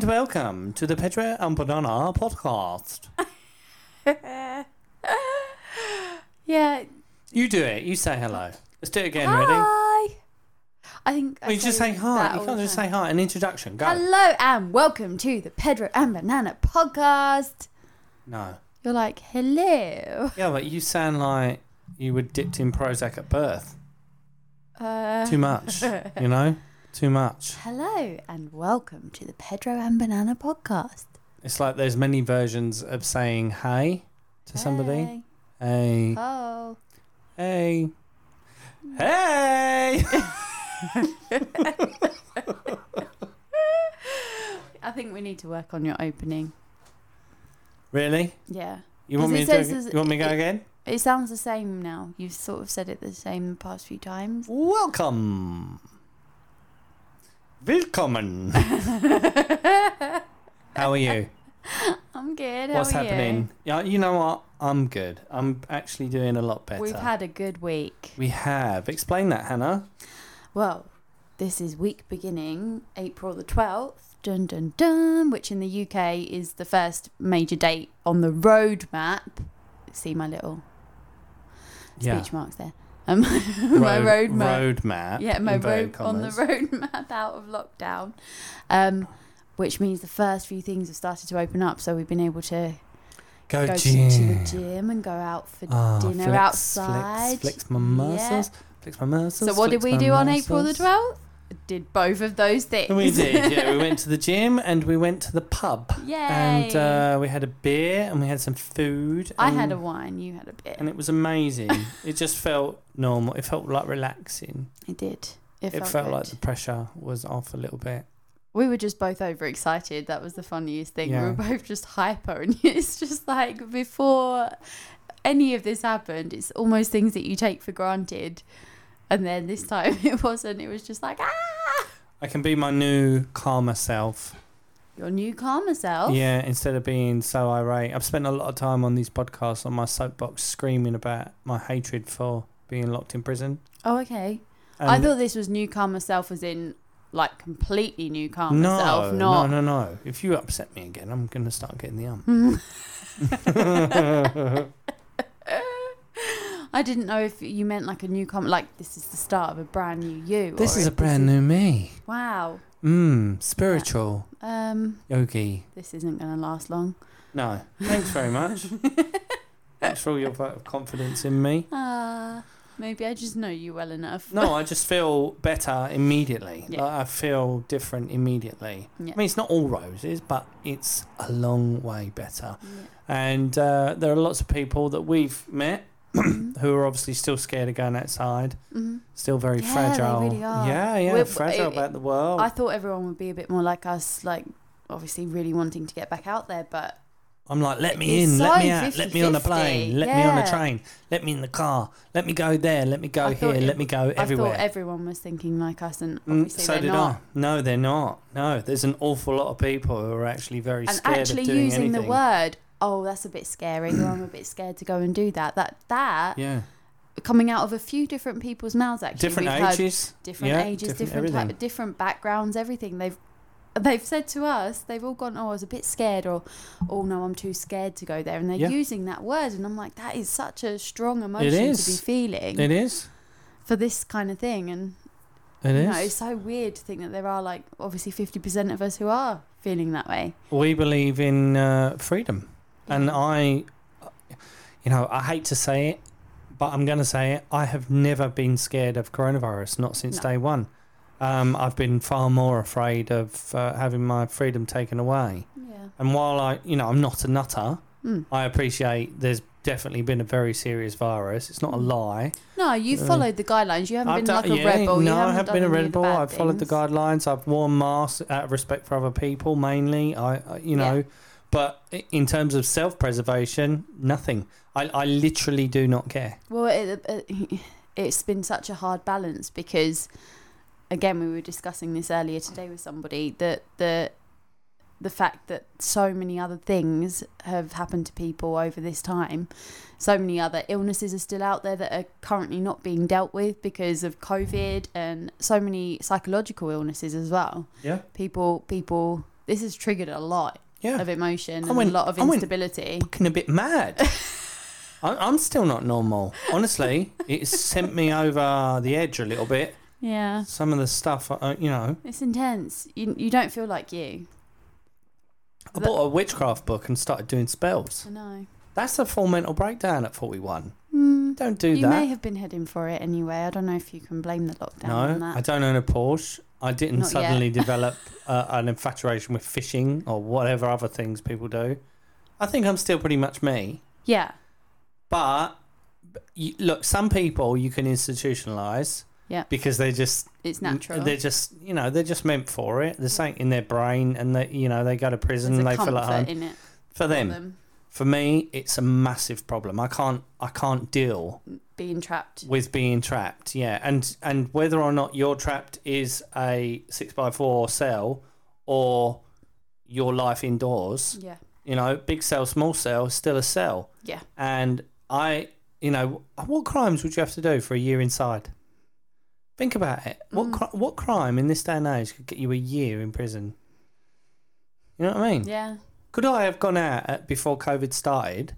And welcome to the Petra and Banana podcast. yeah. You do it. You say hello. Let's do it again. Ready? Hi. I think. I Well, you just say hi. that You all can't the just time. say hi. An introduction. Go. Hello and welcome to the Pedro and Banana podcast. No. You're like, hello. Yeah, but you sound like you were dipped in Prozac at birth. Uh, Too much. you know? Too much. Hello and welcome to the Pedro and Banana podcast. It's like there's many versions of saying hey to somebody. Hey. Hey. Oh. Hey. Hey! I think we need to work on your opening. really? Yeah. You want me it to says do, you want me to go it- again? It sounds the same now. You've sort of said it the same the past few times. Welcome. Willkommen. How are you? I'm good. How What's are happening? Yeah, you know what? I'm good. I'm actually doing a lot better. We've had a good week. we have. Explain that, Hannah. Well, this is week beginning April the 12th, dun dun dun, which in the UK is the first major date on the roadmap. See my little Yeah. speech marks there. Um, my road map. Road map. yeah, my road on the commas. road map out of lockdown. Um, which means the first few things have started to open up, so we've been able to Go, go to, gym. to the gym and go out for Ah, dinner flex, outside. Flex, flex my muscles. Flex my muscles. So what did we do on April the muscles. 12th? Did both of those things. We did, yeah. We went to the gym and we went to the pub. Yay. And uh, we had a beer and we had some food. I had a wine, you had a beer. And it was amazing. it just felt normal. It felt like relaxing. It did. It, It, felt, felt, like the pressure was off a little bit. we were just both overexcited. That was the funniest thing. We were both just hyper, and it's just like before any of this happened, it's almost things that you take for granted. And then this time it wasn't. It was just like ah, I can be my new calmer self. your new calmer self. Yeah, instead of being so irate. I've spent a lot of time on these podcasts on my soapbox screaming about my hatred for being locked in prison. Oh, okay. And I thought this was new calmer self, as in like completely new calmer no, self. no, Not no, no. If you upset me again, I'm going to start getting the ump. I didn't know if you meant like a new calmer, like this is the start of a brand new you. this or is a brand new me. Wow. Mmm, spiritual, Um, yogi. this isn't going to last long. No, thanks very much. thanks for all your vote of confidence in me. Ah, maybe I just know you well enough. No, I just feel better immediately. Yeah. Like I feel different immediately. Yeah. I mean, it's not all roses, but it's a long way better. Yeah. And uh, there are lots of people that we've met Who are obviously still scared of going outside, Mhm. still very Yeah, they fragile. really are. Yeah, yeah, We're- fragile it- about the world. I thought everyone would be a bit more like us, like obviously really wanting to get back out there, but I'm like, let me in, so let me out, let me on a 50-50, plane, let me on a train, let me in the car, let me go there, let me go I here, it- let me go I everywhere. thought everyone was thinking like us, and Mm, so they're did not. I. No, they're not. No, there's an awful lot of people who are actually very And scared actually of doing using anything. the word, oh, that's a bit scary, or I'm a bit scared to go and do that. That that Yeah, coming out of a few different people's mouths. Actually, different ages. different Yeah, ages, different different type, different backgrounds, everything. They've they've said to us, they've all gone, oh, I was a bit scared, or oh no, I'm too scared to go there, and they're Yeah. using that word, and I'm like, that is such a strong emotion to be feeling It is. for this kind of thing, and It you is. know, it's so weird to think that there are like obviously 50% of us who are feeling that way. we believe in uh, freedom, and I, you know, I hate to say it, but I'm going to say it. I have never been scared of coronavirus, not since No. day one. Um, I've been far more afraid of uh, having my freedom taken away. yeah. And while I, you know, I'm not a nutter, Mm. I appreciate there's definitely been a very serious virus. It's not a Mm. lie. No, you've Uh, followed the guidelines. You haven't I've been done- like a yeah, rebel. No, you I done been a any of the rebel. I've followed the guidelines. I've worn masks out of respect for other people, mainly. I, I you know, Yeah. But in terms of self-preservation, nothing. I, I literally do not care. Well, it, it, it's been such a hard balance because, again, we were discussing this earlier today with somebody that the the fact that so many other things have happened to people over this time, so many other illnesses are still out there that are currently not being dealt with because of COVID, and so many psychological illnesses as well. Yeah. People, people. this has triggered a lot Yeah. of emotion and went- a lot of I went- instability. Fucking a bit mad. I- I'm still not normal. Honestly, it sent me over the edge a little bit. yeah, Some of the stuff, uh, you know. it's intense. You you don't feel like you. I That- bought a witchcraft book and started doing spells. I know. That's a full mental breakdown at 41. Mm, Don't do that. you that. may have been heading for it anyway. I don't know if you can blame the lockdown on no, that. I don't own a Porsche. I didn't Not yet. suddenly develop uh, an infatuation with fishing or whatever other things people do. I think I'm still pretty much me. yeah, But you, look, some people you can institutionalize. Yeah. Because they just it's natural. They're just you know they're just meant for it. There's something in their brain, and they you know they go to prison and they feel at home. in it For for them, them for me, it's a massive problem. I can't I can't deal being trapped. with being trapped. Yeah, and and whether or not you're trapped is a six by four cell or your life indoors. Yeah, You know, big cell, small cell, still a cell. yeah. And I, you know, what crimes would you have to do for a year inside? Think about it. What Mm. cri- what crime in this day and age could get you a year in prison? You know what I mean? Yeah, Could I have gone out at, before COVID started,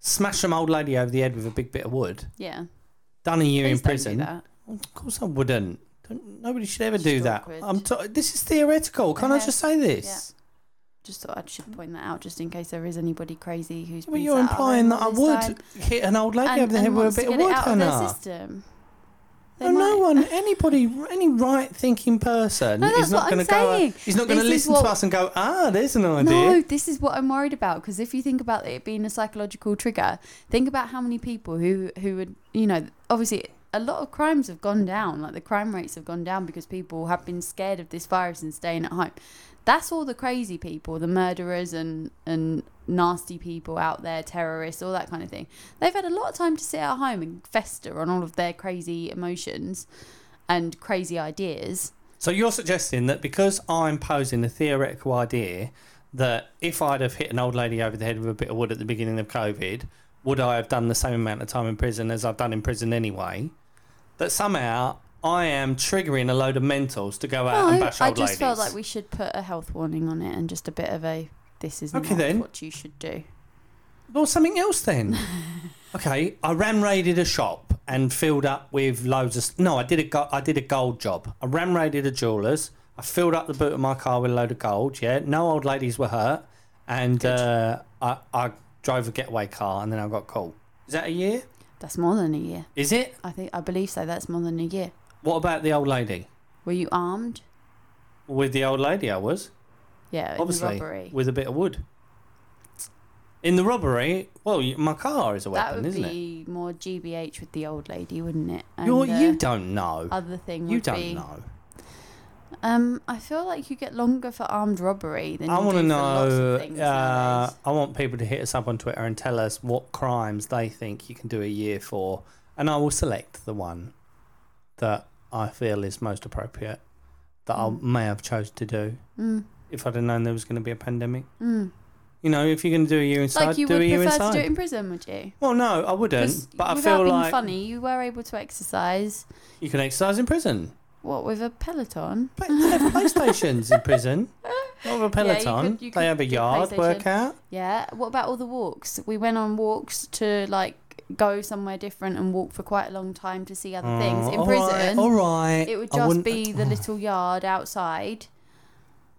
smashed some old lady over the head with a big bit of wood, yeah. done a year Please in don't do prison? that. Of course I wouldn't. Don't, nobody should ever It's do just that. awkward. I'm t- this is theoretical. Can't I just say this? Just thought I should point that out, just in case there is anybody crazy who's. Well, been you're sat at implying home that I all this would time hit an old lady and, over the head and with a wants to bit of get it wood, out of their Hannah. system. They No, no one, anybody, any right-thinking person No, is that's not what going to go. He's not going to is listen to us and go, "Ah, there's an idea." No, this is what I'm worried about because if you think about it being a psychological trigger, think about how many people who who would you know obviously a lot of crimes have gone down, like the crime rates have gone down because people have been scared of this virus and staying at home. That's all the crazy people, the murderers and and nasty people out there, terrorists, all that kind of thing. They've had a lot of time to sit at home and fester on all of their crazy emotions and crazy ideas. So you're suggesting that because I'm posing a theoretical idea that if I'd have hit an old lady over the head with a bit of wood at the beginning of COVID, would I have done the same amount of time in prison as I've done in prison anyway? That somehow I am triggering a load of mentals to go out and bash old ladies. I old just ladies. felt like we should put a health warning on it and just a bit of a this is Okay not then. what you should do. Well, something else then. okay, I ram raided a shop and filled up with loads of. No, I did a go- I did a gold job. I ram raided a jeweller's. I filled up the boot of my car with a load of gold. Yeah, no old ladies were hurt, and uh, I I drove a getaway car, and then I got caught. Is that a year? That's more than a year. Is it? I think I believe so. That's more than a year. What about the old lady? Were you armed? With the old lady, I was Yeah, in obviously the robbery. with a bit of wood. In the robbery, well, my car is a that weapon, would isn't it? be more GBH with the old lady, wouldn't it? And You're, you don't know. other thing You would don't be. know. Um, I feel like you get longer for armed robbery than I you want to know. of things Uh. I want people to hit us up on Twitter and tell us what crimes they think you can do a year for, and I will select the one that I feel is most appropriate that Mm. I may have chose to do Mm, if I'd have known there was going to be a pandemic. mm. You know, if you're going to do a year inside, Like you do would a year prefer inside. to do it in prison, would you? well, no, I wouldn't. But I without feel being like funny, you were able to exercise. you can exercise in prison. What with a Peloton? But they have PlayStations in prison. Not a Yeah, you Peloton. could- you they could have a do yard PlayStation. workout. Yeah. What about all the walks? We went on walks to like go somewhere different and walk for quite a long time to see other things. In all right, prison, all right. it would just be the little yard outside.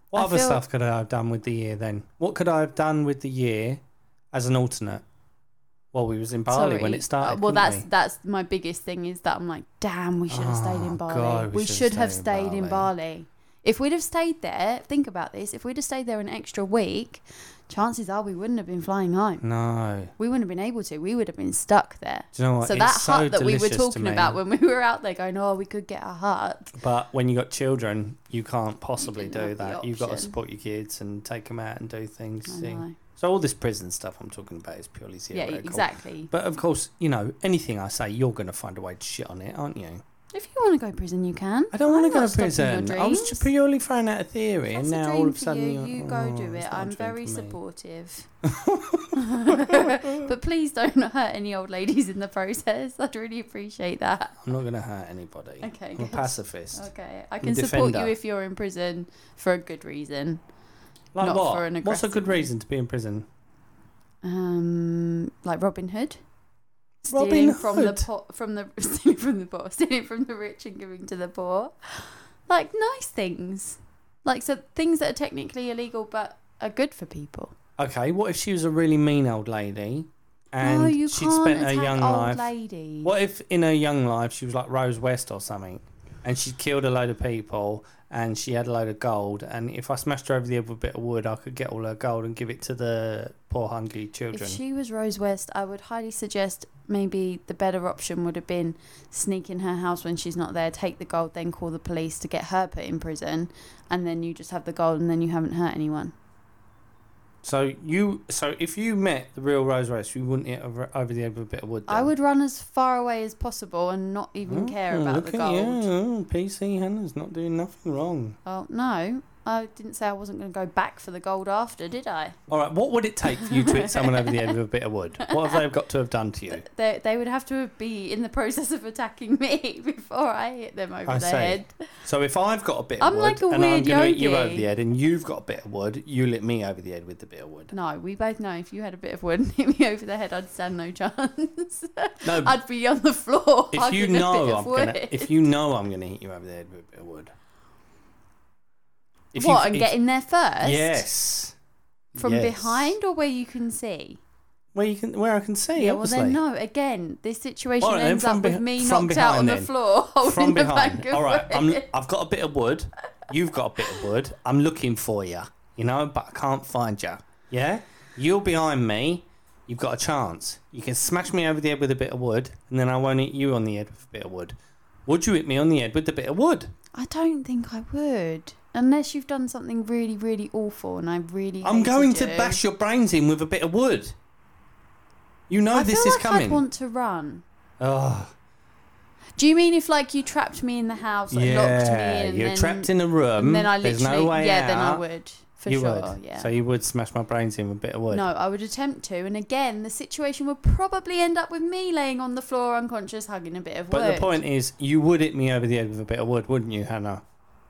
What I other feel- stuff could I have done with the year then? What could I have done with the year as an alternate? Well, we was in Bali when it started. Uh, well, couldn't that's we? that's my biggest thing is that I'm like, damn, we should have stayed Oh, in Bali. God, we we should should have have stayed in stayed in Bali. If we'd have stayed there, think about this. If we'd have stayed there an extra week, chances are we wouldn't have been flying home. no. We wouldn't have been able to. We would have been stuck there. Do you know what? So It's that so hut that we were talking about when we were out there going, oh, we could get a hut. But when you got children, you can't possibly didn't do that. You've got to support your kids and take them out and do things. So all this prison stuff I'm talking about is purely theoretical. Yeah, exactly. But of course, you know, anything I say, you're going to find a way to shit on it, aren't you? If you want to go to prison, you can. I don't want I'm to go not to stopping your prison. I was dreams. just purely throwing out a theory, That's and a now dream all of a for sudden you. you're- go oh, do it. a I'm very supportive. but please don't hurt any old ladies in the process. I'd really appreciate that. I'm not going to hurt anybody. Okay, I'm a good. pacifist. Okay, I can support you if you're in prison for a good reason. Like not what? for an What's a good reason to be in prison? Um, like Robin Hood. Robin Stealing from the Hood? po- from the stealing from the poor, stealing from the rich and giving to the poor, like nice things, like so things that are technically illegal but are good for people. Okay, what if she was a really mean old lady and no, you she'd can't spent her attack young old life? ladies. What if in her young life she was like Rose West or something and she'd killed a load of people and she had a load of gold and if I smashed her over the head with a bit of wood I could get all her gold and give it to the poor hungry children. If she was Rose West, I would highly suggest maybe the better option would have been sneak in her house when she's not there, take the gold, then call the police to get her put in prison, and then you just have the gold and then you haven't hurt anyone. So you, so if you met the real Rose West, you wouldn't hit over, over the head with a bit of wood. I would run as far away as possible and not even oh, care Oh, about look the at you. gold. Oh, PC Hannah's not doing nothing wrong. Oh no, I didn't say I wasn't going to go back for the gold after, did I? All right, what would it take for you to hit someone over the head with a bit of wood? What have they got to have done to you? They, they would have to be in the process of attacking me before I hit them over I the see. head. So if I've got a bit of I'm wood like and I'm going to hit you over the head and you've got a bit of wood, you hit me over the head with the bit of wood. No, we both know if you had a bit of wood and hit me over the head, I'd stand no chance. No, I'd be on the floor. if you hugging a bit know I'm gonna, if you know I'm gonna hit you over the head with a bit of wood. If what, and if- get in there first? Yes. From Yes. behind or where you can see? Where you can, where I can see. yeah, obviously. well then no. Again, this situation right, then ends up with me knocked out on behind the floor holding From the behind. All right, I'm, I've got a bit of wood. You've got a bit of wood. I'm looking for you. You know, but I can't find you. Yeah. You're behind me. You've got a chance. You can smash me over the head with a bit of wood, and then I won't hit you on the head with a bit of wood. Would you hit me on the head with a bit of wood? I don't think I would. Unless you've done something really, really awful and I really I'm going to bash your brains in with a bit of wood. You know I this feel is like coming. I'd want to run. Oh, Do you mean if like you trapped me in the house, like locked me in, and You're then, trapped in a room. and then I There's literally, no way yeah, out. then I would for you sure, would. yeah. So you would smash my brains in with a bit of wood. No, I would attempt to, and again, the situation would probably end up with me laying on the floor unconscious, hugging a bit of But wood. But the point is, you would hit me over the head with a bit of wood, wouldn't you, Hannah?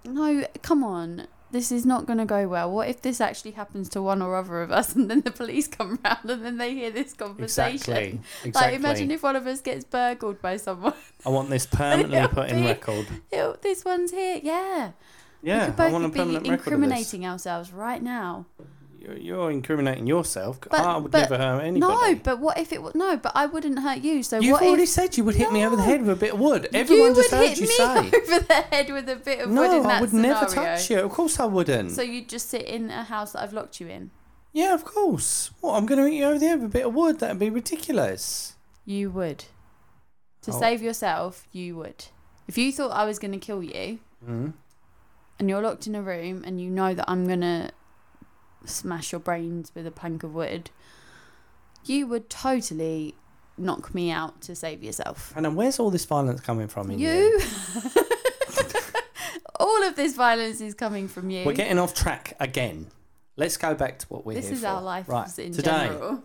No, come on. This is not going to go well. What if this actually happens to one or other of us, and then the police come round and then they hear this conversation? Exactly. Exactly. Like, imagine if one of us gets burgled by someone. I want this permanently put in be- record. This one's here. Yeah. Yeah, we could I both want a be permanent record this. incriminating ourselves right now. You're, you're incriminating yourself. But- I would but- never hurt anybody. No, but what if it was no? But I wouldn't hurt you. So You've what already if said you would hit me over the head with a bit of wood. Everyone you just would heard hit you me say. over the head with a bit of wood No, in that I would scenario? never touch you. Of course I wouldn't. So you'd just sit in a house that I've locked you in. yeah, of course. What? I'm going to hit you over the head with a bit of wood. That'd be ridiculous. You would. To Oh. save yourself, you would. If you thought I was going to kill you Mm. and you're locked in a room and you know that I'm going to smash your brains with a plank of wood, you would totally knock me out to save yourself. Hannah, where's all this violence coming from in You. All of this violence is coming from you. We're getting off track again. Let's go back to what we're this here is for. our life right. in Today, general.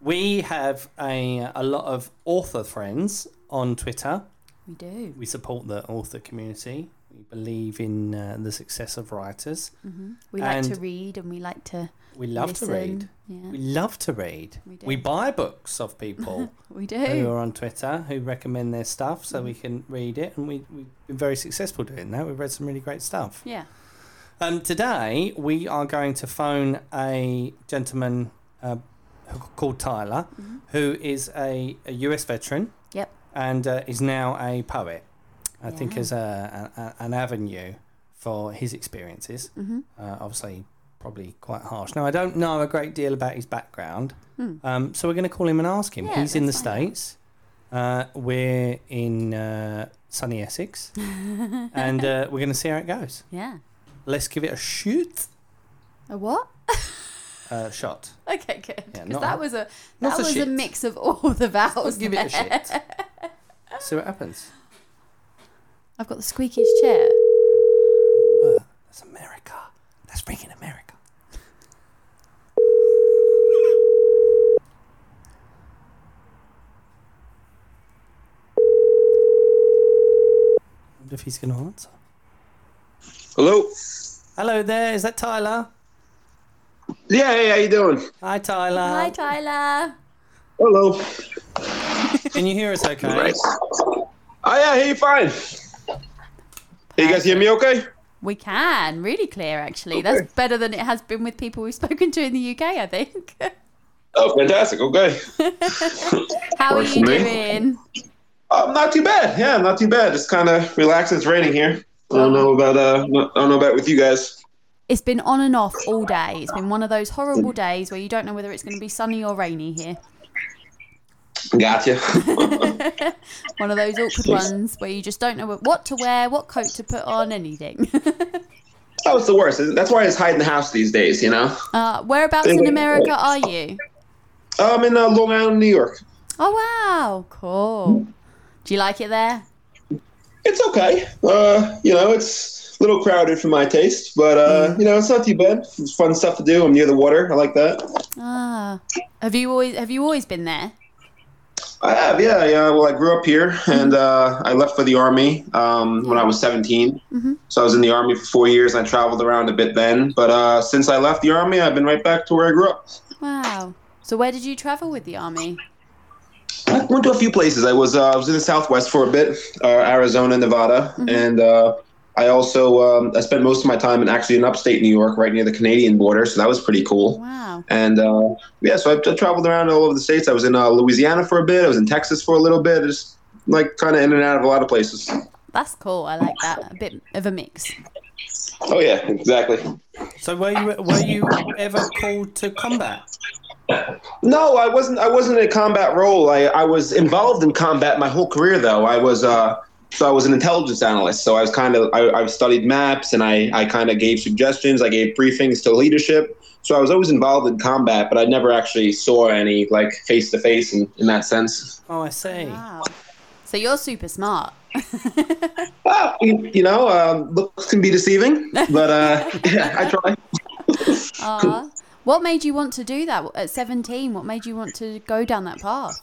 we have a, a lot of author friends on Twitter. We do. We support the author community. We believe in uh, the success of writers. hmm We like to read and we like to We love listen. to read. Yeah, We love to read. we do. We buy books of people we do. who are on Twitter who recommend their stuff so we can read it. And we, we've been very successful doing that. We've read some really great stuff. Yeah. Um, today, we are going to phone a gentleman uh, called Tyler, Mhm. who is a, a US veteran. Yep. And uh, is now a poet. I think as a, a, an avenue for his experiences. hmm Uh, obviously, probably quite harsh. Now, I don't know a great deal about his background, Hmm. um, so we're going to call him and ask him. Yeah, He's in the out. States. Uh, we're in uh, sunny Essex, and uh, we're going to see how it goes. Yeah. Let's give it a shoot. A what? Uh, shot. Okay, good. Yeah, 'Cause not that a- was a that a was shit. a mix of all the vowels. Let's give it a shit. See what happens. I've got the squeakiest chair. Uh, that's America. That's freaking America. wonder if he's going to answer. Hello. Hello there, is that Tyler? Yeah, hey, how you doing? Hi, Tyler. Hi, Tyler. Hello. Can you hear us okay? Right. Oh yeah, hey, fine. Hey, you guys hear me okay? We can really clear, actually. That's better than it has been with people we've spoken to in the UK. I think. Oh, fantastic. Okay. How are you for me. doing? Um, not too bad. Yeah, not too bad. Just kind of relaxing. It's raining here. I don't know about uh, I don't know about with you guys. It's been on and off all day. It's been one of those horrible days where you don't know whether it's going to be sunny or rainy here. Gotcha. One of those awkward ones where you just don't know what to wear, what coat to put on, anything. oh, it's the worst. That's why I just hide in the house these days. You know. uh, whereabouts in America are you? I'm in uh, Long Island, New York. Oh wow, cool. Do you like it there? It's okay. Uh, you know, it's a little crowded for my taste, but uh, you know, it's not too bad. It's fun stuff to do. I'm near the water. I like that. Ah, have you always have you always been there? I have, yeah, yeah. Well, I grew up here, and uh, I left for the army um, when I was 17. So I was in the army for four years, and I traveled around a bit then. But uh, since I left the army, I've been right back to where I grew up. Wow. So where did you travel with the army? I went to a few places. I was uh, I was in the Southwest for a bit, uh, Arizona, Nevada, and uh, I also um, I spent most of my time in actually in upstate New York, right near the Canadian border. So that was pretty cool. Wow. And uh, yeah, so I, I traveled around all over the states. I was in uh, Louisiana for a bit. I was in Texas for a little bit. Just like kind of in and out of a lot of places. That's cool. I like that. A bit of a mix. Oh yeah, exactly. So were you were you ever called to combat? No, I wasn't. I wasn't in a combat role. I, I was involved in combat my whole career, though. I was uh, so I was an intelligence analyst. So I was kind of I, I studied maps and I I kind of gave suggestions. I gave briefings to leadership. So I was always involved in combat, but I never actually saw any like face to face in in that sense. Oh, I see. Wow. So you're super smart. Well, you, you know, um, looks can be deceiving, but uh, yeah, I try. Aw. What made you want to do that at 17? What made you want to go down that path?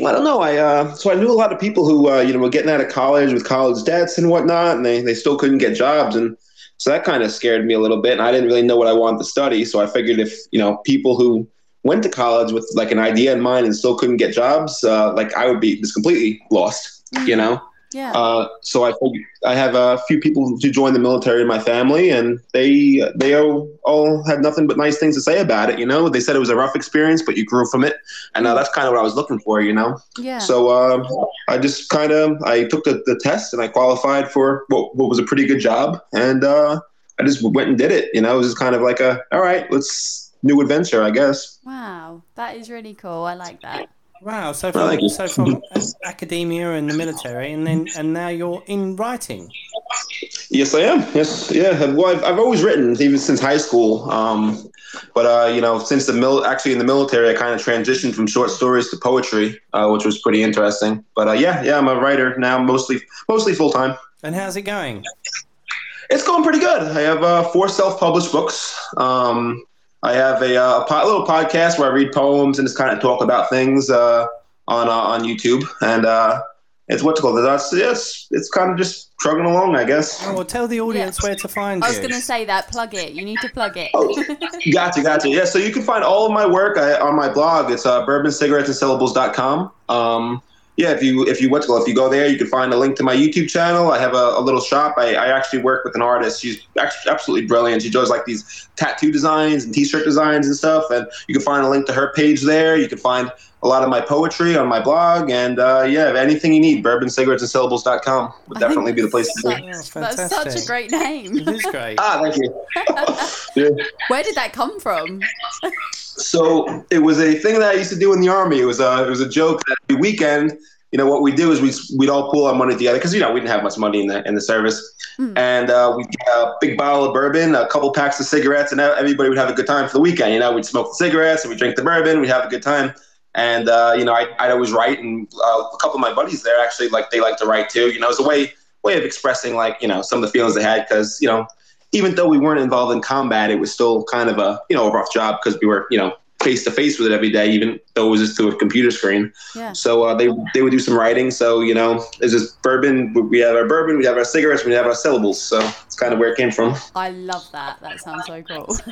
I don't know. I uh, so I knew a lot of people who uh, you know were getting out of college with college debts and whatnot, and they, they still couldn't get jobs, and so that kind of scared me a little bit. And I didn't really know what I wanted to study, so I figured if you know people who went to college with like an idea in mind and still couldn't get jobs, uh, like I would be just completely lost, you know. Yeah. Uh, so I I have a few people who joined the military in my family, and they they all, all had nothing but nice things to say about it. You know, they said it was a rough experience, but you grew from it, and uh, that's kind of what I was looking for. You know. yeah. So um, I just kind of I took the, the test and I qualified for what, what was a pretty good job, and uh, I just went and did it. You know, it was just kind of like a all right, let's new adventure, I guess. wow. That is really cool. I like that. Wow. So from so from academia and the military, and then and now you're in writing. Yes, I am. Yes, yeah. Well, I've, I've always written even since high school. Um, but uh, you know, since the mil- actually in the military, I kind of transitioned from short stories to poetry, uh, which was pretty interesting. But uh, yeah, yeah, I'm a writer now, mostly mostly full time. And how's it going? It's going pretty good. I have uh, four self-published books. Um, I have a, uh, a little podcast where I read poems and just kind of talk about things uh, on uh, on YouTube, and uh, it's what's called. That's it's it's kind of just trugging along, I guess. Oh, well, tell the audience where to find I was going to say that. Plug it. You need to plug it. Oh, gotcha, gotcha. Yeah, so you can find all of my work I, on my blog. It's uh, bourboncigarettesandsyllables.com. Um, yeah, if you if you what's if you go there, you can find a link to my YouTube channel. I have a, a little shop. I, I actually work with an artist. She's absolutely brilliant. She does like these tattoo designs and T-shirt designs and stuff. And you can find a link to her page there. You can find a lot of my poetry on my blog. And uh, yeah, anything you need, bourboncigarettesandsyllables.com would I think definitely be the place to that's be. such- Oh, That's such a great name. It is great. Ah, thank you. Yeah. Where did that come from? So it was a thing that I used to do in the army. It was a it was a joke that every weekend, you know, what we do is we we'd all pool our money together because you know we didn't have much money in the in the service, and uh, we get a big bottle of bourbon, a couple packs of cigarettes, and everybody would have a good time for the weekend. You know, we'd smoke the cigarettes and we would drink the bourbon, we'd have a good time. And uh, you know, I, I'd always write, and uh, a couple of my buddies there actually like they like to write too. You know, it's a way way of expressing like you know some of the feelings they had because you know even though we weren't involved in combat, it was still kind of a you know a rough job because we were you know face to face with it every day, even though it was just through a computer screen. Yeah. So uh, they they would do some writing. So you know, it's just bourbon. We have our bourbon, we have our cigarettes, we have our syllables. So it's kind of where it came from. I love that. That sounds so cool.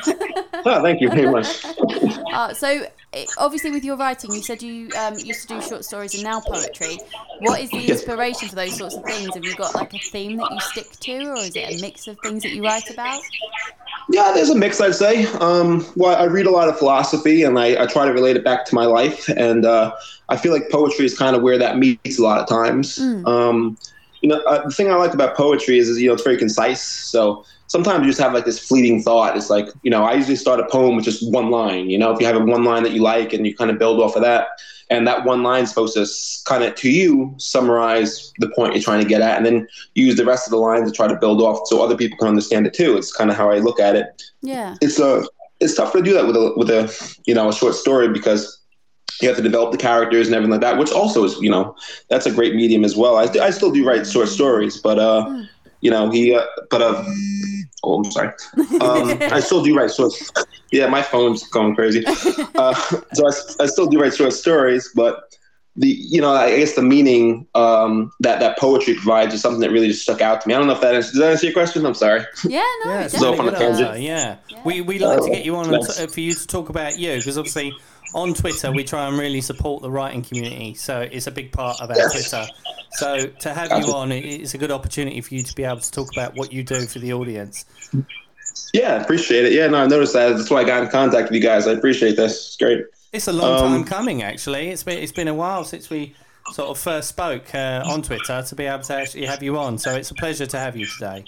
Oh, thank you very much. uh, so, obviously, with your writing, you said you um, used to do short stories and now poetry. What is the Yes. inspiration for those sorts of things? Have you got like a theme that you stick to, or is it a mix of things that you write about? Yeah, there's a mix, I'd say. Um, well, I read a lot of philosophy, and I, I try to relate it back to my life. And uh, I feel like poetry is kind of where that meets a lot of times. Um, you know, uh, the thing I like about poetry is, is, you know, it's very concise. So sometimes you just have like this fleeting thought. It's like, you know, I usually start a poem with just one line. You know, if you have a one line that you like, and you kind of build off of that, and that one line is supposed to kind of to you summarize the point you're trying to get at, and then use the rest of the lines to try to build off so other people can understand it too. It's kind of how I look at it Yeah. it's uh it's tough to do that with a with a you know a short story because you have to develop the characters and everything like that, which also is you know that's a great medium as well. I, I still do write short stories, but uh you know he uh, but uh oh I'm sorry um, I still do write short yeah my phone's going crazy uh, so I, I still do write short stories, but the you know I guess the meaning um, that that poetry provides is something that really just stuck out to me. I don't know if that answers, does that answer your question. I'm sorry. Yeah, no, Yeah, it's So really from a tangent. answer, Yeah. Yeah. We we like to get you on and t- for you to talk about you because obviously on Twitter we try and really support the writing community, so it's a big part of our Yes. Twitter. So to have you on, it's a good opportunity for you to be able to talk about what you do for the audience. Yeah, appreciate it. Yeah, no, I noticed that. That's why I got in contact with you guys. I appreciate this. It's great. It's a long Um, time coming, actually. It's been it's been a while since we sort of first spoke uh, on Twitter to be able to actually have you on. So it's a pleasure to have you today.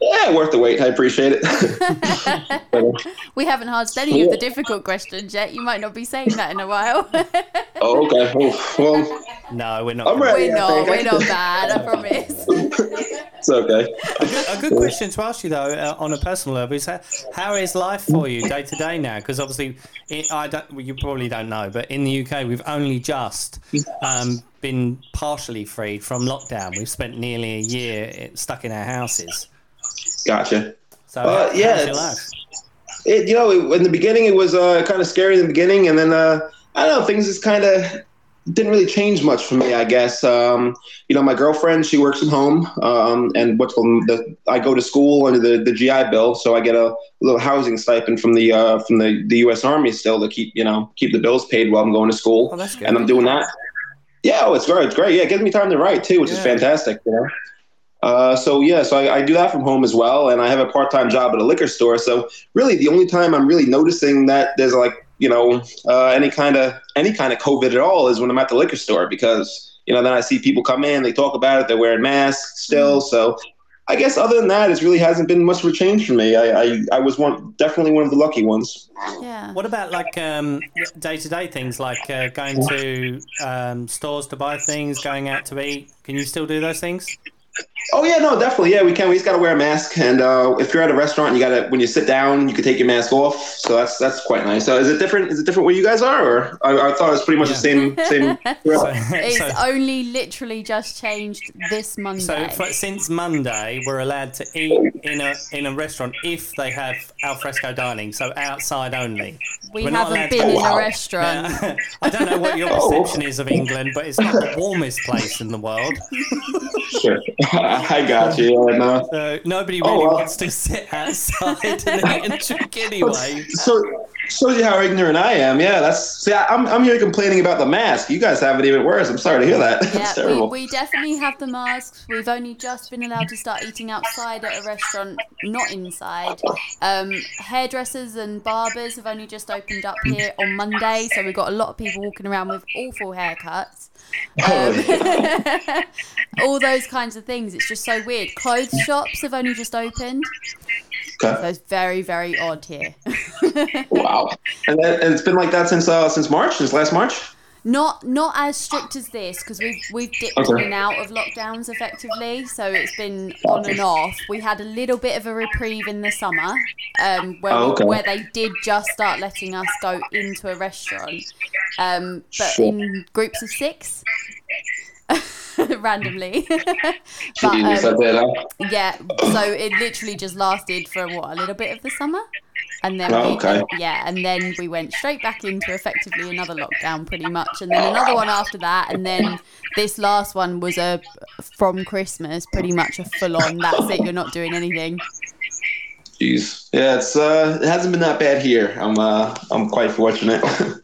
Yeah, worth the wait. I appreciate it. Uh, We haven't asked any of the difficult questions yet. You might not be saying that in a while. oh, okay. Oh, well, No, we're not. I'm ready. we're I not. We're not bad. I promise. it's okay. A good, a good question to ask you though, uh, on a personal level, is how, how is life for you day to day now? Because obviously, it, I don't. Well, you probably don't know, but in the UK, we've only just um, been partially freed from lockdown. We've spent nearly a year stuck in our houses. Gotcha. So, Uh, yeah, It, you know, in the beginning, it was uh, kind of scary in the beginning, and then uh, I don't know, things just kind of didn't really change much for me. I guess. Um, you know, my girlfriend, she works at home, um, and what's called the I go to school under the, the GI Bill, so I get a little housing stipend from the uh, from the, the U.S. Army still to keep you know keep the bills paid while I'm going to school. Oh, that's good. and I'm doing that. Yeah, oh, it's great. It's great. Yeah, it gives me time to write too, which is fantastic. You know. Uh, so yeah, so I, I do that from home as well, and I have a part-time job at a liquor store. So really, the only time I'm really noticing that there's like you know uh, any kind of any kind of COVID at all is when I'm at the liquor store because you know then I see people come in, they talk about it, they're wearing masks still. So I guess other than that, it really hasn't been much of a change for me. I I, I was one definitely one of the lucky ones. Yeah. What about like um, day-to-day things like uh, going to um, stores to buy things, going out to eat? Can you still do those things? Oh yeah, no, definitely. Yeah, we can. We just got to wear a mask, and uh, if you're at a restaurant, you got to when you sit down, you can take your mask off. So that's that's quite nice. So is it different? Is it different where you guys are, or I, I thought it was pretty much the same same. So, It's so- only literally just changed this Monday. So for, since Monday, we're allowed to eat in a in a restaurant if they have alfresco dining, so outside only. we we're haven't been go in out. a restaurant. Now, I don't know what your Oh. perception is of England, but it's not the warmest place in the world. Sure, I got you. And, uh, So nobody Oh, really well. wants to sit outside and drink anyway. so shows you how ignorant I am. Yeah, that's see. I, I'm I'm here complaining about the mask. You guys have it even worse. I'm sorry to hear that. Yeah, That's we, we definitely have the masks. We've only just been allowed to start eating outside at a restaurant, not inside. Um, hairdressers and barbers have only just opened up here on Monday, so we've got a lot of people walking around with awful haircuts. Um, all those kinds of things. It's just so weird. Clothes shops have only just opened, so it's very, very odd here. Wow. And, that, and it's been like that since uh, since March, since last March. Not not as strict as this because we've we've dipped Okay. in and out of lockdowns effectively, so it's been on and off. We had a little bit of a reprieve in the summer, um, where Oh, okay. where they did just start letting us go into a restaurant, um, but Sure. in groups of six. randomly. but um, I did, huh? yeah, so it literally just lasted for what a little bit of the summer, and then Oh, we, okay. yeah, and then we went straight back into effectively another lockdown, pretty much, and then another one after that, and then this last one was a from Christmas, pretty much a full on. That's it. You're not doing anything. Jeez. Yeah, it's uh, it hasn't been that bad here. I'm uh, I'm quite fortunate.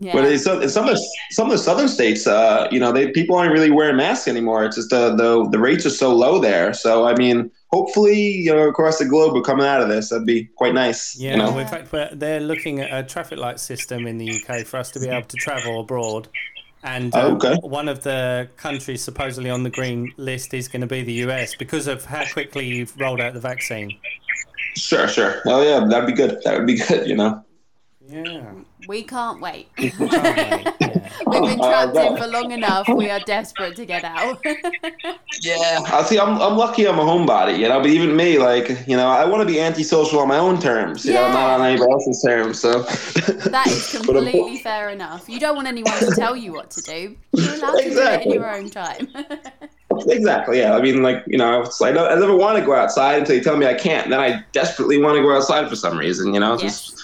Yeah. But it's, in some of the, some of the southern states, uh, you know, they people aren't really wearing masks anymore. It's just uh, the the rates are so low there. So I mean, hopefully, you know, across the globe, we're coming out of this. That'd be quite nice. Yeah, You know, well, in fact, we're, they're looking at a traffic light system in the UK for us to be able to travel abroad. And uh, Oh, okay. one of the countries supposedly on the green list is going to be the US because of how quickly you've rolled out the vaccine. sure, sure. Oh yeah, that'd be good. That would be good. You know. Yeah. we can't wait. Can't wait, yeah. We've been Uh, trapped in for long enough. We are desperate to get out. Yeah, I see. I'm, I'm lucky. I'm a homebody, you know. But even me, like, you know, I want to be antisocial on my own terms, you know, not on anybody else's terms. So That is But completely fair enough. You don't want anyone to tell you what to do. You're allowed to do it in Exactly. your own time. exactly, yeah. I mean, like, you know, it's like I never want to go outside until you tell me I can't. Then I desperately want to go outside for some reason, you know. It's Yes. just-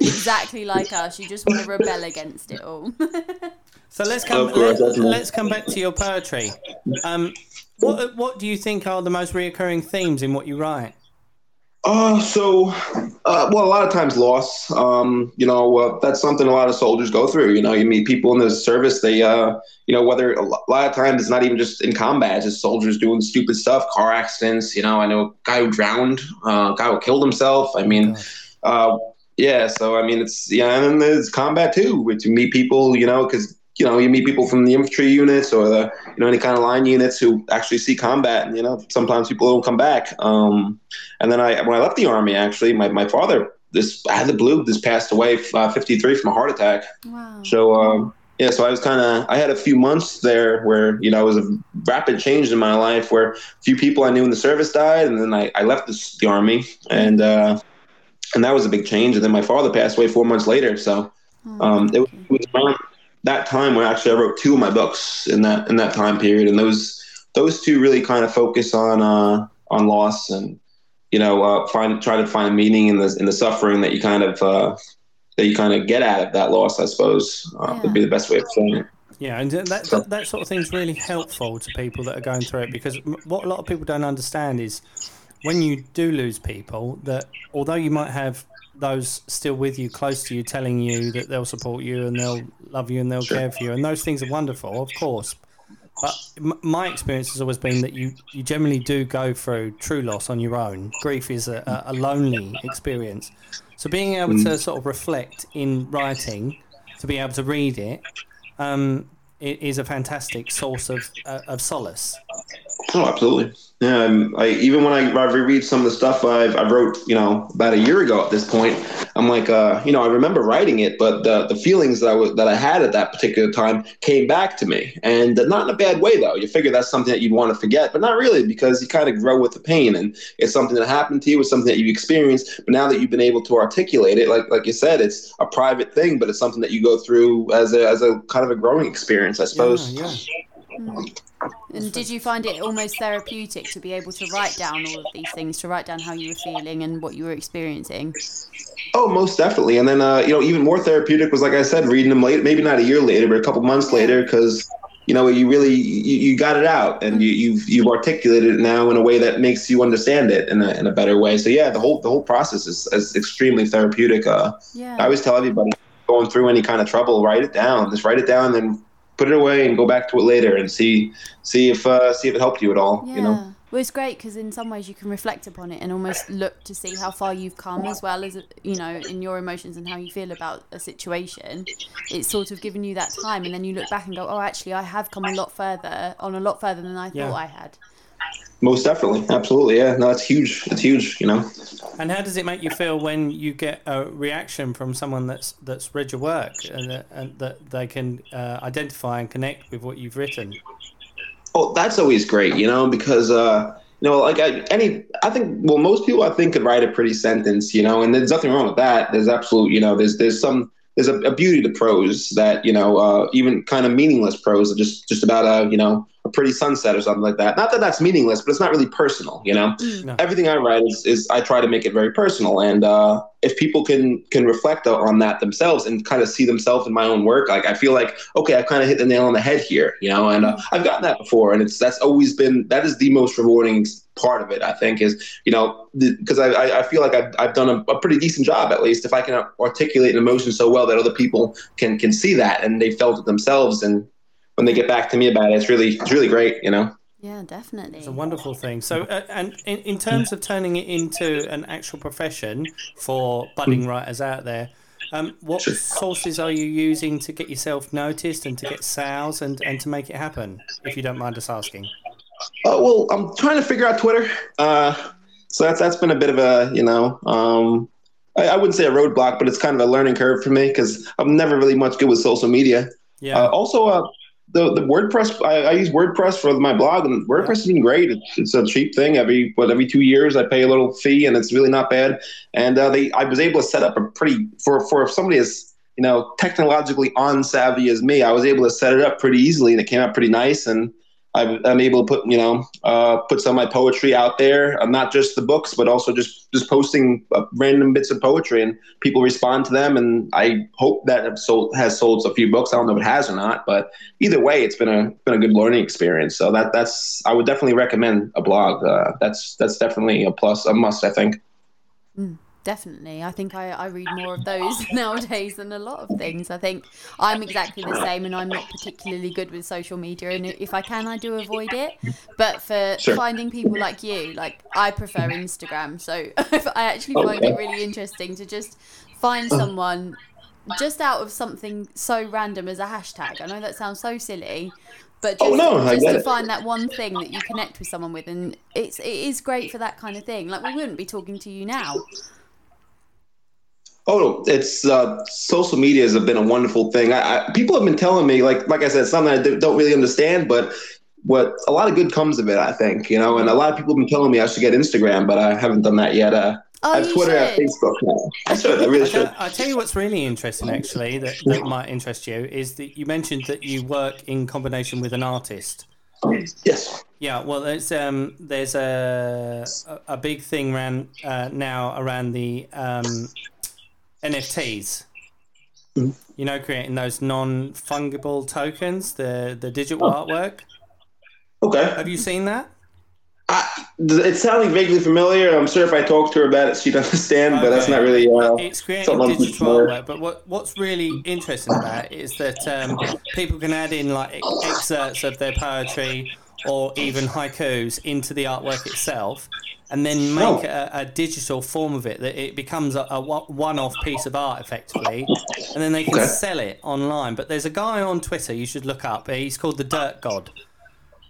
exactly like us. You just want to rebel against it all. So let's come. Course, let, definitely. let's come back to your poetry. Um, what what do you think are the most reoccurring themes in what you write? Uh, so, uh, well, a lot of times loss. Um, you know, uh, that's something a lot of soldiers go through. You know, you meet people in the service. They, uh, you know, whether a lot of times it's not even just in combat. It's just soldiers doing stupid stuff, car accidents. You know, I know a guy who drowned, uh, a guy who killed himself. I mean, uh, yeah. So I mean, it's yeah, and then there's combat too, which you meet people. You know, because you know you meet people from the infantry units or the you know any kind of line units who actually see combat, and you know sometimes people don't come back. Um, and then I when I left the army, actually, my, my father this I had the blue this passed away uh, 53 from a heart attack. wow. So um, yeah, so I was kind of I had a few months there where you know it was a rapid change in my life where a few people I knew in the service died, and then I, I left this, the army, and uh, and that was a big change. And then my father passed away four months later. So Oh, um, it, was- it was around that time where actually I wrote two of my books in that in that time period, and those those two really kind of focus on uh, on loss and you know uh, find try to find meaning in the in the suffering that you kind of uh, that you kind of get out of that loss. I suppose uh, would be the best way of saying it. Yeah, and that, that that sort of thing's really helpful to people that are going through it because what a lot of people don't understand is when you do lose people that although you might have those still with you close to you telling you that they'll support you and they'll love you and they'll Sure. care for you and those things are wonderful of course but m- my experience has always been that you, you generally do go through true loss on your own grief is a, a, lonely experience so being able to sort of reflect in writing to be able to read it um, it is a fantastic source of uh, of solace. Oh, absolutely. Yeah, um, I, even when I, I reread some of the stuff I've, I wrote, you know, about a year ago at this point, I'm like, uh, you know, I remember writing it, but the, the feelings that I was that I had at that particular time came back to me, and not in a bad way though. You figure that's something that you'd want to forget, but not really because you kind of grow with the pain, and it's something that happened to you, it's something that you experienced. But now that you've been able to articulate it, like like you said, it's a private thing, but it's something that you go through as a as a kind of a growing experience, I suppose. Yeah, And did you find it almost therapeutic to be able to write down all of these things, to write down how you were feeling and what you were experiencing? Oh, most definitely. And then, uh, you know, even more therapeutic was, like I said, reading them late, maybe not a year later, but a couple months later, because, you know, you really, you, you got it out and you, you've, you've articulated it now in a way that makes you understand it in a, in a better way. So yeah, the whole, the whole process is, is extremely therapeutic. Uh, Yeah. I always tell everybody going through any kind of trouble, write it down, just write it down and then put it away and go back to it later and see, see if, uh, see if it helped you at all, Yeah. you know? Well, it's great because in some ways you can reflect upon it and almost look to see how far you've come, as well as you know in your emotions and how you feel about a situation. It's sort of given you that time, and then you look back and go, "Oh, actually, I have come a lot further, on a lot further than I Yeah. thought I had." Most definitely. Absolutely. Yeah. No, it's huge. It's huge, you know? And how does it make you feel when you get a reaction from someone that's that's read your work and, that- and that they can uh, identify and connect with what you've written? Oh, that's always great, you know, because uh, you know, like I, any, I think, well, most people I think could write a pretty sentence, you know, and there's nothing wrong with that. There's absolute, you know, there's there's some there's a, a beauty to prose that you know uh, even kind of meaningless prose, just just about a you know a pretty sunset or something like that. Not that that's meaningless, but it's not really personal. You know, Mm. No. everything I write is, is I try to make it very personal, and uh, if people can can reflect on that themselves and kind of see themselves in my own work, like I feel like okay, I've kind of hit the nail on the head here. You know, and uh, I've gotten that before, and it's that's always been that is the most rewarding part of it. I think is you know because I, I I feel like I've, I've done a, a pretty decent job at least if I can articulate an emotion so well that other people can can see that and they felt it themselves and when they get back to me about it it's really it's really great you know Yeah, definitely. It's a wonderful thing. So, uh, and in, in terms of turning it into an actual profession for budding writers out there, um, what sources are you using to get yourself noticed and to get sales and, and to make it happen, if you don't mind us asking? Uh, well, I'm trying to figure out Twitter. Uh, so that's that's been a bit of a you know um, I, I wouldn't say a roadblock, but it's kind of a learning curve for me because I'm never really much good with social media. Yeah. Uh, also, uh, the the WordPress I, I use WordPress for my blog, and WordPress has been great. It's, it's a cheap thing. Every what every two years, I pay a little fee, and it's really not bad. And uh, they I was able to set up a pretty for for somebody as you know technologically on savvy as me, I was able to set it up pretty easily, and it came out pretty nice. And I, I'm able to put you know uh, put some of my poetry out there, uh, not just the books, but also just just posting uh, random bits of poetry, and people respond to them. And I hope that sold, has sold a few books. I don't know if it has or not, but either way, it's been a been a good learning experience. So that that's I would definitely recommend a blog. Uh, that's that's definitely a plus, a must. I think. Definitely. I think I, I read more of those nowadays than a lot of things. I think I'm exactly the same and I'm not particularly good with social media. And if I can, I do avoid it. But for Sure. finding people like you, like I prefer Instagram. So I actually find it really interesting to just find uh. someone just out of something so random as a hashtag. I know that sounds so silly. But oh, just, Oh, no, just to it. find that one thing that you connect with someone with, and it's it is great for that kind of thing. Like we wouldn't be talking to you now. Oh, it's uh, social media has been a wonderful thing. I, I, people have been telling me, like like I said, something I don't really understand, but what a lot of good comes of it. I think you know, and a lot of people have been telling me I should get Instagram, but I haven't done that yet. Uh, Oh, I have you Twitter, I have. Facebook now. I should. I really I should. tell, I tell you what's really interesting, actually, that, that might interest you is that you mentioned that you work in combination with an artist. Yes. Yeah, well, there's um, there's a a, a big thing around uh, now around the um, NFTs. You know, creating those non fungible tokens, the the digital artwork. Okay. Have you seen that? I, it's sounding vaguely familiar. I'm sure if I talked to her about it, she'd understand. But that's not really. Uh, it's creating digital artwork. But what what's really interesting about it is that um, people can add in like excerpts of their poetry or even haikus into the artwork itself, and then make Oh. a, a digital form of it that it becomes a, a one- one-off piece of art effectively, and then they can Okay. sell it online. But there's a guy on Twitter you should look up. He's called the Dirt God.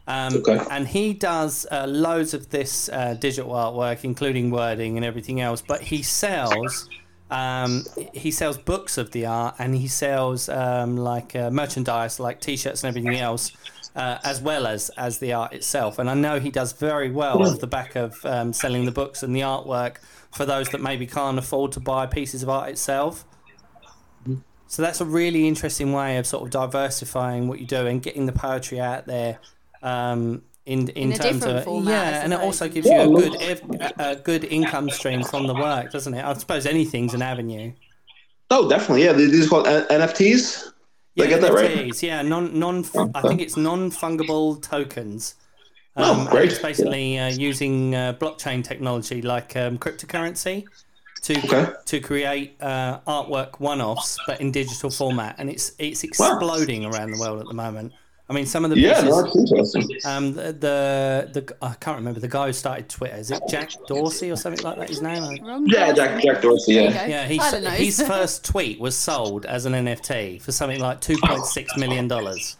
Um, Okay. And he does uh, loads of this uh, digital artwork, including wording and everything else. But he sells, um, he sells books of the art, and he sells um, like uh, merchandise, like T-shirts and everything else, uh, as well as as the art itself. And I know he does very well off the back of um, selling the books and the artwork for those that maybe can't afford to buy pieces of art itself. So that's a really interesting way of sort of diversifying what you do and getting the poetry out there um, in in, In terms different of format, I yeah, and it suppose. also gives you a good ev- a good income stream from the work, doesn't it? I suppose anything's an avenue. oh, definitely. Yeah. These are called NFTs. Did I get that right? NFTs, yeah, non non. I think it's non fungible tokens. Oh, Um, and great. It's basically uh, using uh, blockchain technology like um, cryptocurrency to Okay. to create uh, artwork one-offs, but in digital format, and it's it's exploding around the world at the moment. I mean, some of the Yeah. pieces. No, that's interesting. Um, the, the the I can't remember the guy who started Twitter. Is it Jack Dorsey or something like that? His name? I- Wrong Yeah, person. Jack, Jack Dorsey. Yeah. Yeah, he, I don't know. his first tweet was sold as an NFT for something like two point six million dollars.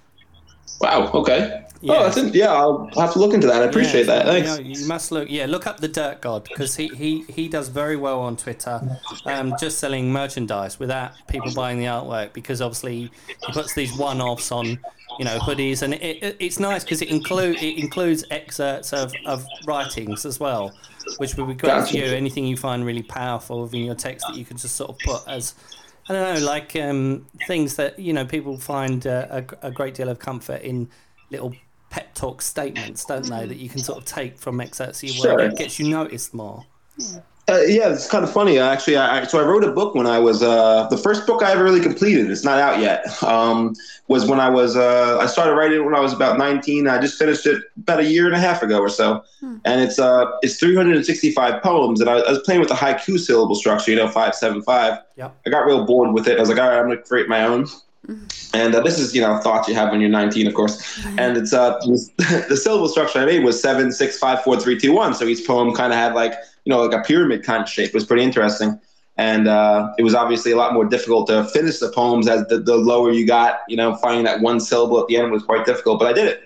Wow. Okay. Yeah. Oh, that's in, yeah. I'll have to look into that. I appreciate that. You, Thanks. know, you must look. Yeah, look up the Dirt God because he, he, he does very well on Twitter, um, just selling merchandise without people buying the artwork because obviously he puts these one offs on, you know, hoodies and it, it, it's nice because it include it includes excerpts of, of writings as well, which would be great Gotcha. for you. Anything you find really powerful within your text that you could just sort of put as I don't know, like um, things that you know people find uh, a, a great deal of comfort in little pep talk statements, don't they? That you can sort of take from excerpts of your Sure. work. It gets you noticed more. Uh, yeah, it's kind of funny actually. I, I, so I wrote a book when I was uh, the first book I ever really completed. It's not out yet. Um, was when I was uh, I started writing it when I was about 19. I just finished it about a year and a half ago or so, and it's uh it's 365 poems. And I, I was playing with the haiku syllable structure, you know, five seven five. Yep. I got real bored with it. I was like, all right, I'm gonna create my own. And uh, this is, you know, thoughts you have when you're 19, of course. And it's uh, the syllable structure I made was seven, six, five, four, three, two, one. So each poem kind of had like, you know, like a pyramid kind of shape. It was pretty interesting. And uh, it was obviously a lot more difficult to finish the poems as the, the lower you got. You know, finding that one syllable at the end was quite difficult, but I did it.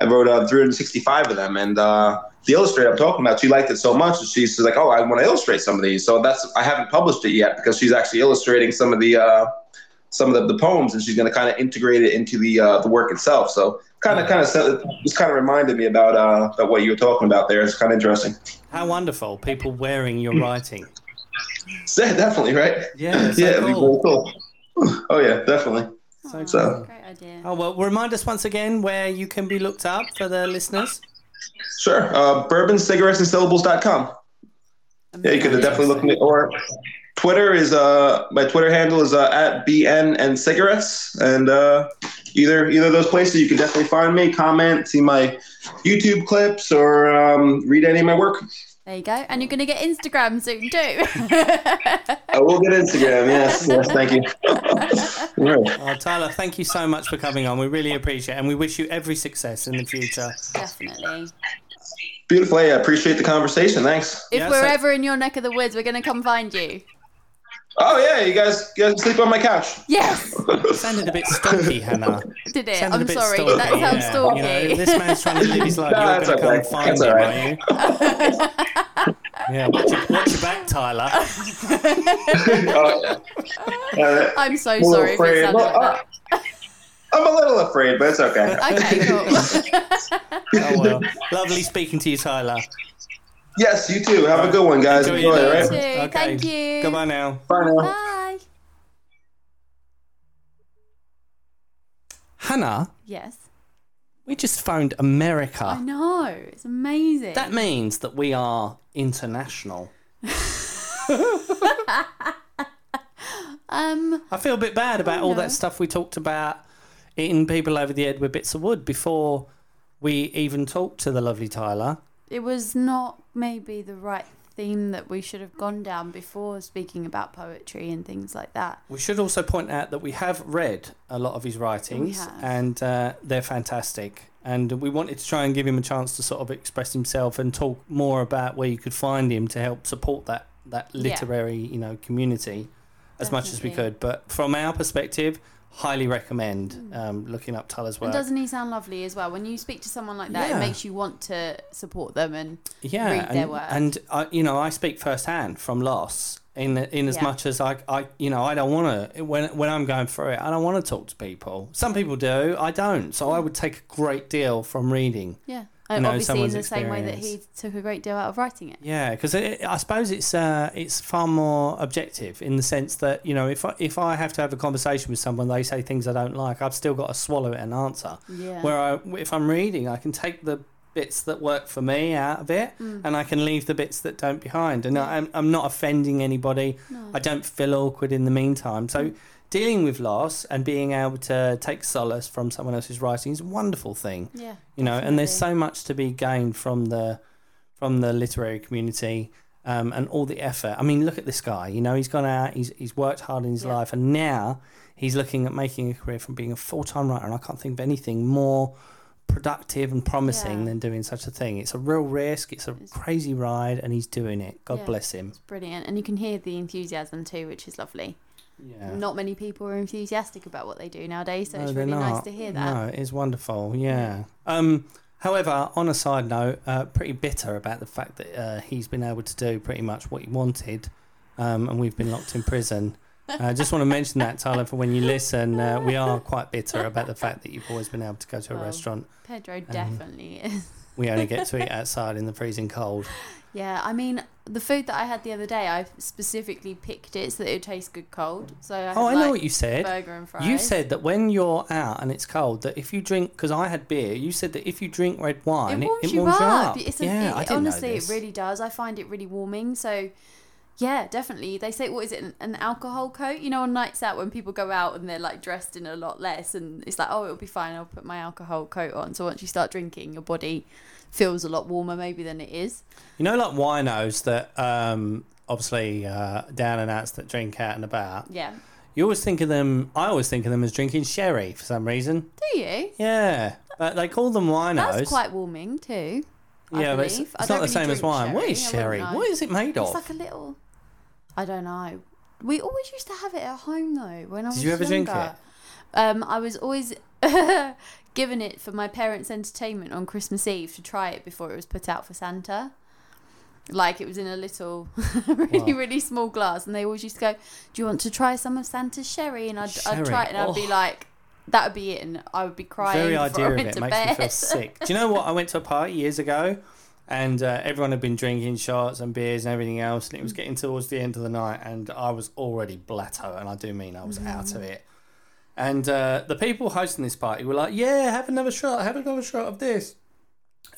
I wrote uh, 365 of them, and uh, the illustrator I'm talking about, she liked it so much that she's like, "Oh, I want to illustrate some of these." So that's I haven't published it yet because she's actually illustrating some of the uh, some of the, the poems, and she's going to kind of integrate it into the uh, the work itself. So kind of kind of just kind of reminded me about uh, about what you were talking about there. It's kind of interesting. How wonderful! People wearing your writing. Yeah, definitely, right? Yeah, so yeah, it'd be cool. cool. Oh yeah, definitely. So So- Great idea. Oh well, remind us once again where you can be looked up for the listeners. Sure. Uh, bourbon, cigarettes, and syllables.com. Yeah, you could definitely look me or Twitter is uh my Twitter handle is uh, at bn and cigarettes and uh, either either of those places you can definitely find me, comment, see my YouTube clips, or um, read any of my work. There you go. And you're going to get Instagram soon too. I will get Instagram. Yes, yes, thank you. All right. Oh, Tyler, thank you so much for coming on. We really appreciate it, and we wish you every success in the future. Definitely. Beautiful. Hey, I appreciate the conversation. Thanks. If Yeah, we're so- ever in your neck of the woods, we're going to come find you. Oh yeah, you guys, you guys sleep on my couch. Yes, Sounded a bit stalky, Hannah. did it? Sounded a I'm sorry. stalky, That sounds yeah. stalky. You know, this man's trying to live his life. No, You're going to okay. come find That's him, all are you? yeah, watch your, watch your back, Tyler. Oh, yeah. Uh, I'm so I'm sorry if it sounded Well, like that. I'm a little afraid, but it's okay. Okay, cool. Oh well, lovely speaking to you, Tyler. Yes, you too. Have a good one, guys. Enjoy Enjoy, your it, right? too. Thank you. Goodbye now. Bye now. Bye. Hannah, Yes. we just found America. I know. It's amazing. That means that we are international. um, I feel a bit bad about all that stuff we talked about eating people over the head with bits of wood before we even talked to the lovely Tyler. It was not maybe the right theme that we should have gone down before speaking about poetry and things like that. We should also point out that we have read a lot of his writings and uh, they're fantastic. And we wanted to try and give him a chance to sort of express himself and talk more about where you could find him to help support that, that Yeah. literary, you know, community as much as we could. But from our perspective, highly recommend um, looking up And work. doesn't he sound lovely as well? When you speak to someone like that, Yeah. it makes you want to support them and yeah, read and, their work. and I, you know, I speak firsthand from loss. In in as Yeah. much as I, I, you know, I don't want to when when I'm going through it, I don't want to talk to people. Some people do, I don't. So I would take a great deal from reading. yeah, and know, obviously in the same way that he took a great deal out of writing it. Yeah, because I suppose it's uh, it's far more objective in the sense that you know if I, if I have to have a conversation with someone, they say things I don't like, I've still got to swallow it and answer. Yeah. Where I, if I'm reading, I can take the bits that work for me out of it, Mm. and I can leave the bits that don't behind. And I'm, I'm not offending anybody. I don't feel awkward in the meantime. So dealing with loss and being able to take solace from someone else's writing is a wonderful thing. yeah. You know, and there's so much to be gained from the from the literary community. Um, and all the effort. I mean, look at this guy. You know, he's gone out. He's he's worked hard in his Yeah. life, and now he's looking at making a career from being a full time writer. And I can't think of anything more productive and promising Yeah. than doing such a thing. It's a real risk. It's a It's- crazy ride, and he's doing it. God Yeah. bless him. It's brilliant, and you can hear the enthusiasm too, which is lovely. Yeah. Not many people are enthusiastic about what they do nowadays, so No, it's really nice to hear that. No, it is wonderful. Yeah. Um. However, on a side note, uh, pretty bitter about the fact that uh, he's been able to do pretty much what he wanted, um, and we've been locked in prison. I uh, just want to mention that, Tyler, for when you listen. Uh, we are quite bitter about the fact that you've always been able to go to a Well, restaurant Pedro definitely is. We only get to eat outside in the freezing cold. Yeah, I mean, the food that I had the other day, I specifically picked it so that it would taste good cold. So I oh, had, Oh, I know like, what you said. burger and fries. You said that when you're out and it's cold, that if you drink, because I had beer, you said that if you drink red wine, it warms, it, you, warms up. you up. It's a, yeah, it, I didn't honestly, know it really does. I find it really warming. So, yeah, definitely. They say, what is it, an, an alcohol coat? You know, on nights out when people go out and they're like dressed in a lot less, and it's like, oh, it'll be fine. I'll put my alcohol coat on. So once you start drinking, your body feels a lot warmer maybe than it is. You know, like winos that um, obviously uh, down and outs that drink out and about. Yeah. You always think of them. I always think of them as drinking sherry for some reason. Do you? Yeah, but they call them winos. That's quite warming too. I yeah, but it's, believe. I it's don't not the really same as wine. What is sherry, sherry? What is it made It's of? It's like a little. I don't know. We always used to have it at home though. When I was Did you ever drink younger. it? Um, I was always given it for my parents' entertainment on Christmas Eve to try it before it was put out for Santa. Like it was in a little, really, Wow. really small glass, and they always used to go, "Do you want to try some of Santa's sherry?" And I'd, I'd try it, and I'd be oh. like, "That would be it," and I would be crying Very before idea of it makes bed. me feel sick. Do you know what? I went to a party years ago, and uh, everyone had been drinking shots and beers and everything else, and it Mm. was getting towards the end of the night, and I was already blatto, and I do mean I was Mm. out of it. And uh, the people hosting this party were like, "Yeah, have another shot. Have another shot of this."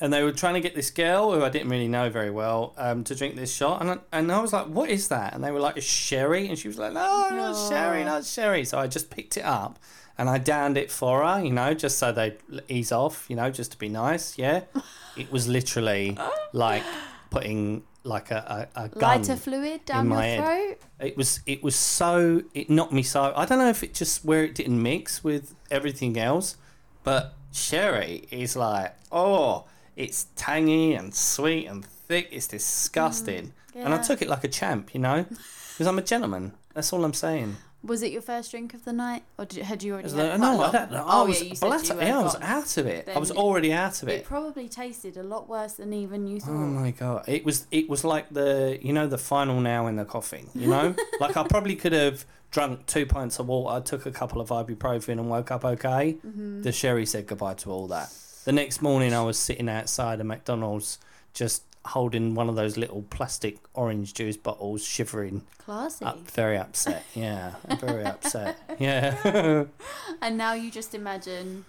And they were trying to get this girl who I didn't really know very well um, to drink this shot, and I, and I was like, "What is that?" And they were like, "It's sherry," and she was like, "No, not sherry, not sherry." So I just picked it up and I downed it for her, you know, just so they'd ease off, you know, just to be nice. Yeah, it was literally like putting like a, a, a gun. Lighter fluid down your my head. throat. It was it was so it knocked me so. I don't know if it just where it didn't mix with everything else, but sherry is like oh, it's tangy and sweet and thick. It's mm, disgusting, and I took it like a champ, you know, because I'm a gentleman. That's all I'm saying. Was it your first drink of the night, or did, had you already? It's had like, quite a no, I don't know. I Oh was yeah, you said blat- you yeah, I was out of it. I was already out of It it. probably tasted a lot worse than even you thought. Oh my god! It was it was like the you know the final now in the coffin. You know, like I probably could have drunk two pints of water, took a couple of ibuprofen, and woke up okay. Mm-hmm. The sherry said goodbye to all that. The next morning, I was sitting outside a McDonald's, just holding one of those little plastic orange juice bottles, shivering, Classy. up, very upset. Yeah, very upset. Yeah. And now you just imagine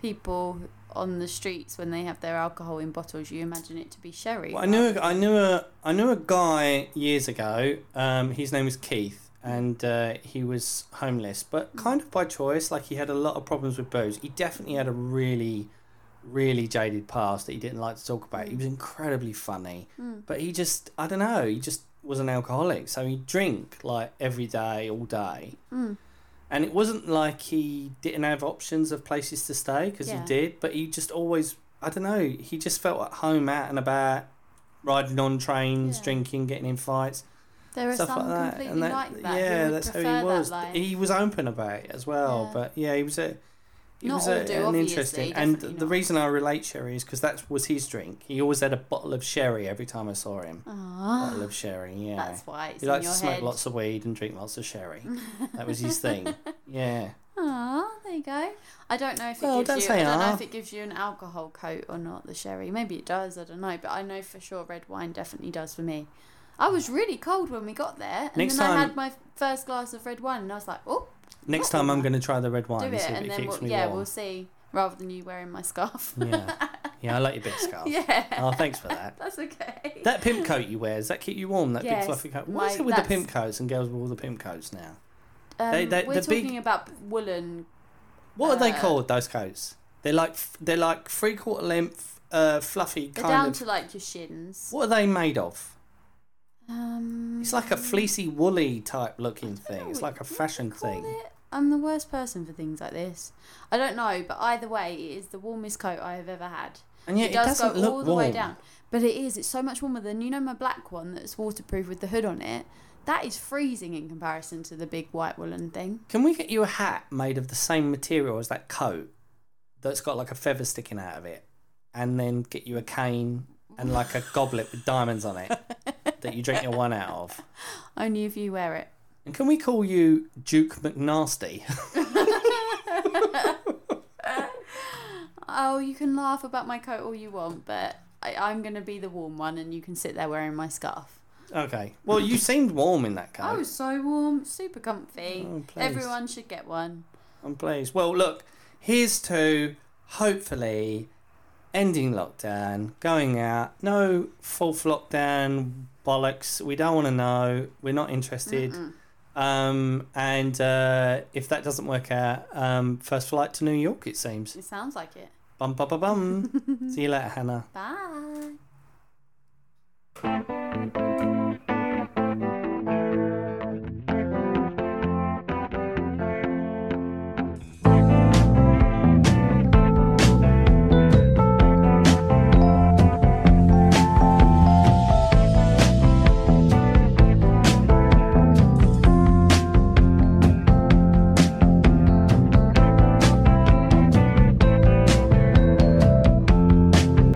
people on the streets when they have their alcohol in bottles. You imagine it to be sherry. Well, I knew a, I knew a I knew a guy years ago. Um, his name was Keith, and uh, he was homeless, but kind of by choice. Like he had a lot of problems with booze. He definitely had a really, really jaded past that he didn't like to talk about. He was incredibly funny, Mm. but he just I don't know. He just was an alcoholic, so he'd drink like every day, all day. Mm. And it wasn't like he didn't have options of places to stay because Yeah. he did, but he just always, I don't know, he just felt at home out and about, riding on trains, Yeah. drinking, getting in fights, There are stuff some like that. completely that, like that. yeah, that's how he was. He was open about it as well, Yeah. but yeah, he was a. He Not was all a, do, an interesting, and the not. reason I relate sherry is because that was his drink. He always had a bottle of sherry every time I saw him. Bottle Ah, of sherry, yeah. that's why it's he liked your to smoke head. lots of weed and drink lots of sherry. that was his thing. Yeah. Ah, there you go. I don't know if it Well, gives don't you. say I don't know if it gives you an alcohol coat or not. The sherry, maybe it does. I don't know, but I know for sure red wine definitely does for me. I was really cold when we got there, and Next then I had my first glass of red wine, and I was like, "Oh, Next time I'm going to try the red wine do and it," see if and it then keeps we'll, yeah, warm. we'll see. Rather than you wearing my scarf. Yeah, yeah, I like your big scarf. yeah. Oh, thanks for that. That's okay. That pimp coat you wear, does that keep you warm? That Yes, big fluffy coat. What is my- it with the pimp coats and girls with all the pimp coats now? Um, they- they- we're the big- talking about woolen. What are they Uh, called? Those coats? They're like they're like three quarter length, uh, fluffy They're down of. to like your shins. What are they made of? Um, It's like a fleecy, woolly type looking thing. It's like a fashion thing. it. I'm the worst person for things like this. I don't know, but either way, it is the warmest coat I have ever had. And yet it it, does doesn't go look all the warm. way down, but it is. It's so much warmer than you know my black one that's waterproof with the hood on it. That is freezing in comparison to the big white woolen thing. Can we get you a hat made of the same material as that coat that's got like a feather sticking out of it? And then get you a cane and like a goblet with diamonds on it that you drink your wine out of. Only if you wear it. And can we call you Duke McNasty? oh, you can laugh about my coat all you want, but I, I'm going to be the warm one and you can sit there wearing my scarf. Okay. Well, you seemed warm in that coat. Oh, so warm, super comfy. Oh. Everyone should get one. I'm pleased. Well, look, here's to hopefully ending lockdown, going out. No fourth lockdown bollocks. We don't want to know. We're not interested. Um, and uh, if that doesn't work out, um, first flight to New York, it seems. It sounds like it. Bum, bum, bum, bum. See you later, Hannah. Bye.